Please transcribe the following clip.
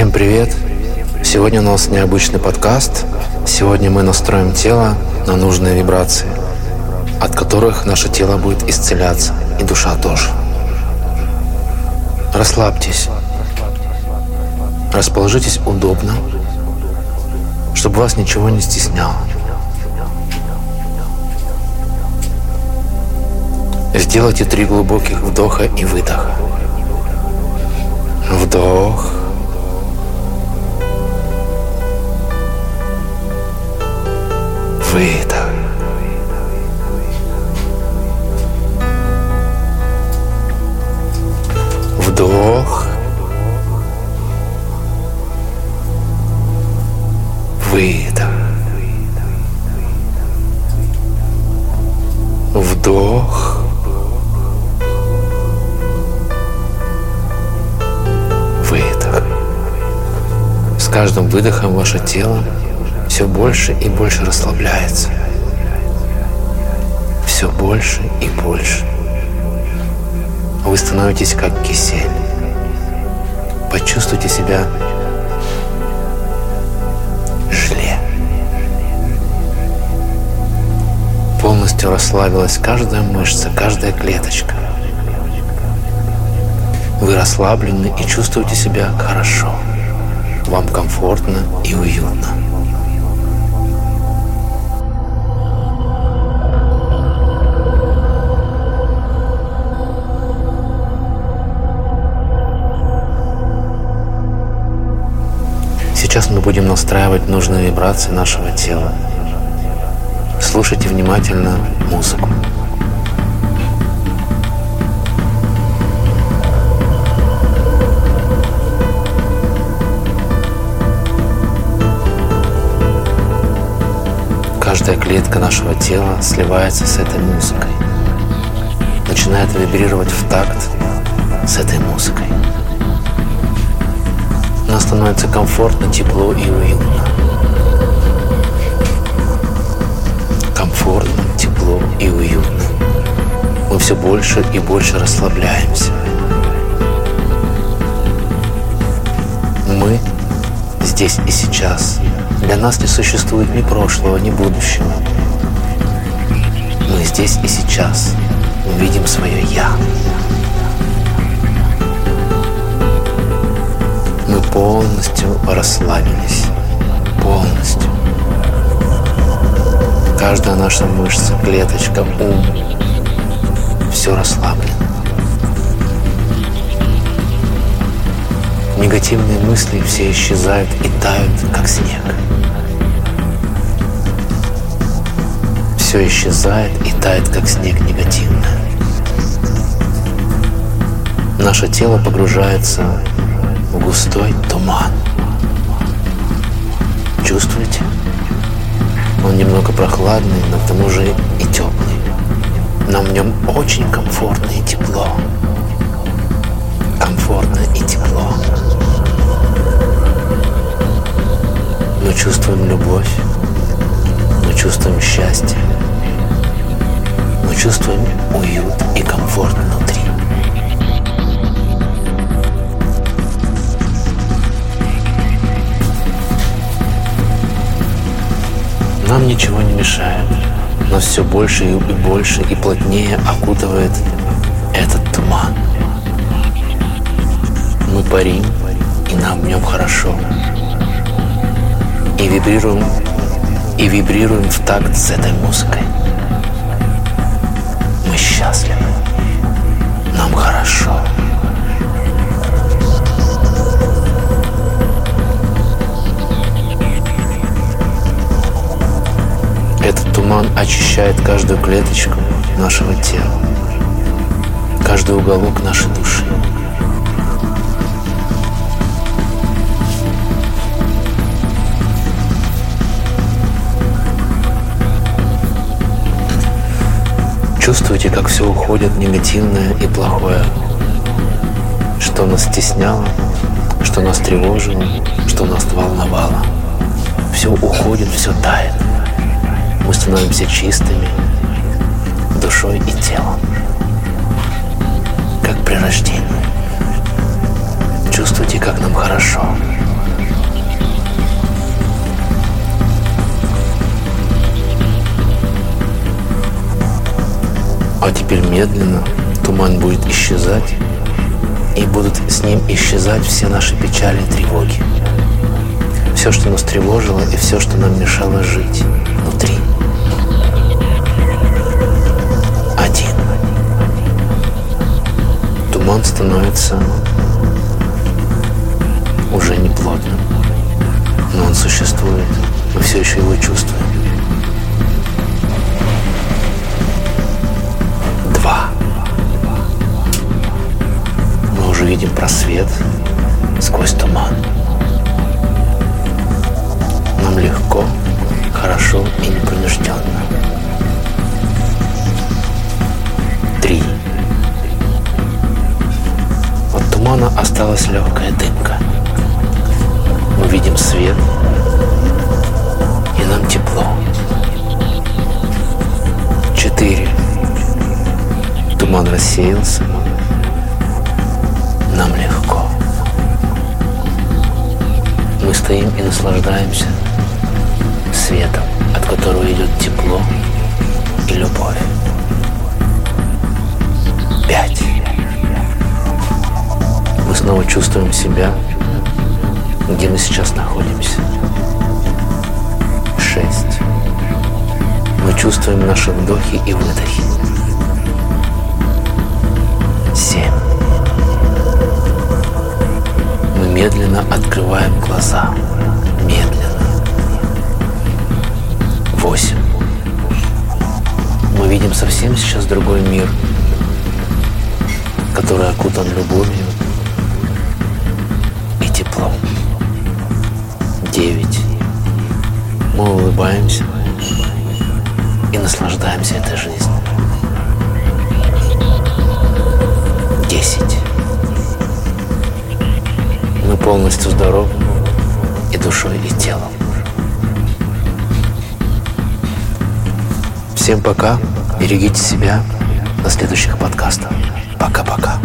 Всем привет! Сегодня у нас необычный подкаст. Сегодня мы настроим тело на нужные вибрации, от которых наше тело будет исцеляться, и душа тоже. Расслабьтесь. Расположитесь удобно, чтобы вас ничего не стесняло. Сделайте три глубоких вдоха и выдоха. Вдох. Выдох. Вдох. Выдох. С каждым выдохом ваше тело все больше и больше расслабляется. Все больше и больше. Вы становитесь как кисель. Почувствуйте себя Полностью расслабилась каждая мышца, каждая клеточка. Вы расслаблены и чувствуете себя хорошо. Вам комфортно и уютно. Сейчас мы будем настраивать нужные вибрации нашего тела. Слушайте внимательно музыку. Каждая клетка нашего тела сливается с этой музыкой, начинает вибрировать в такт с этой музыкой. Нам становится комфортно, тепло и уютно. Комфортно, тепло и уютно. Мы все больше и больше расслабляемся. Мы здесь и сейчас. Для нас не существует ни прошлого, ни будущего. Мы здесь и сейчас. Мы видим свое «Я». Мы полностью расслабились. Полностью. Каждая наша мышца, клеточка, ум. Все расслаблено. Негативные мысли все исчезают и тают, как снег. Все исчезает и тает, как снег негативное. Наше тело погружается в густой туман. Чувствуете? Он немного прохладный, но к тому же и теплый. Нам в нем очень комфортно и тепло. Комфортно и тепло. Мы чувствуем любовь. Мы чувствуем счастье. Мы чувствуем уют ничего не мешает. Нас все больше и больше и плотнее окутывает этот туман. Мы парим, и нам в нем хорошо. И вибрируем, и вибрируем в такт с этой музыкой. Мы счастливы. Нам хорошо. Очищает каждую клеточку нашего тела, каждый уголок нашей души. Чувствуете, как все уходит негативное и плохое, что нас стесняло, что нас тревожило, что нас волновало. Все уходит, все тает становимся чистыми душой и телом, как при рождении. Чувствуйте, как нам хорошо. А теперь медленно туман будет исчезать, и будут с ним исчезать все наши печали и тревоги. Все, что нас тревожило, и все, что нам мешало жить внутри. Становится уже не плотным, но он существует. Мы все еще его чувствуем. Рассеялся, нам легко. Мы стоим и наслаждаемся светом, от которого идет тепло и любовь. Пять. Мы снова чувствуем себя, где мы сейчас находимся. Шесть. Мы чувствуем наши вдохи и выдохи. Медленно открываем глаза. Медленно. Восемь. Мы видим совсем сейчас другой мир, который окутан любовью и теплом. Девять. Мы улыбаемся и наслаждаемся этой жизнью. Десять. Мы полностью здоровы и душой, и телом. Всем пока. Берегите себя. До следующих подкастов. Пока-пока.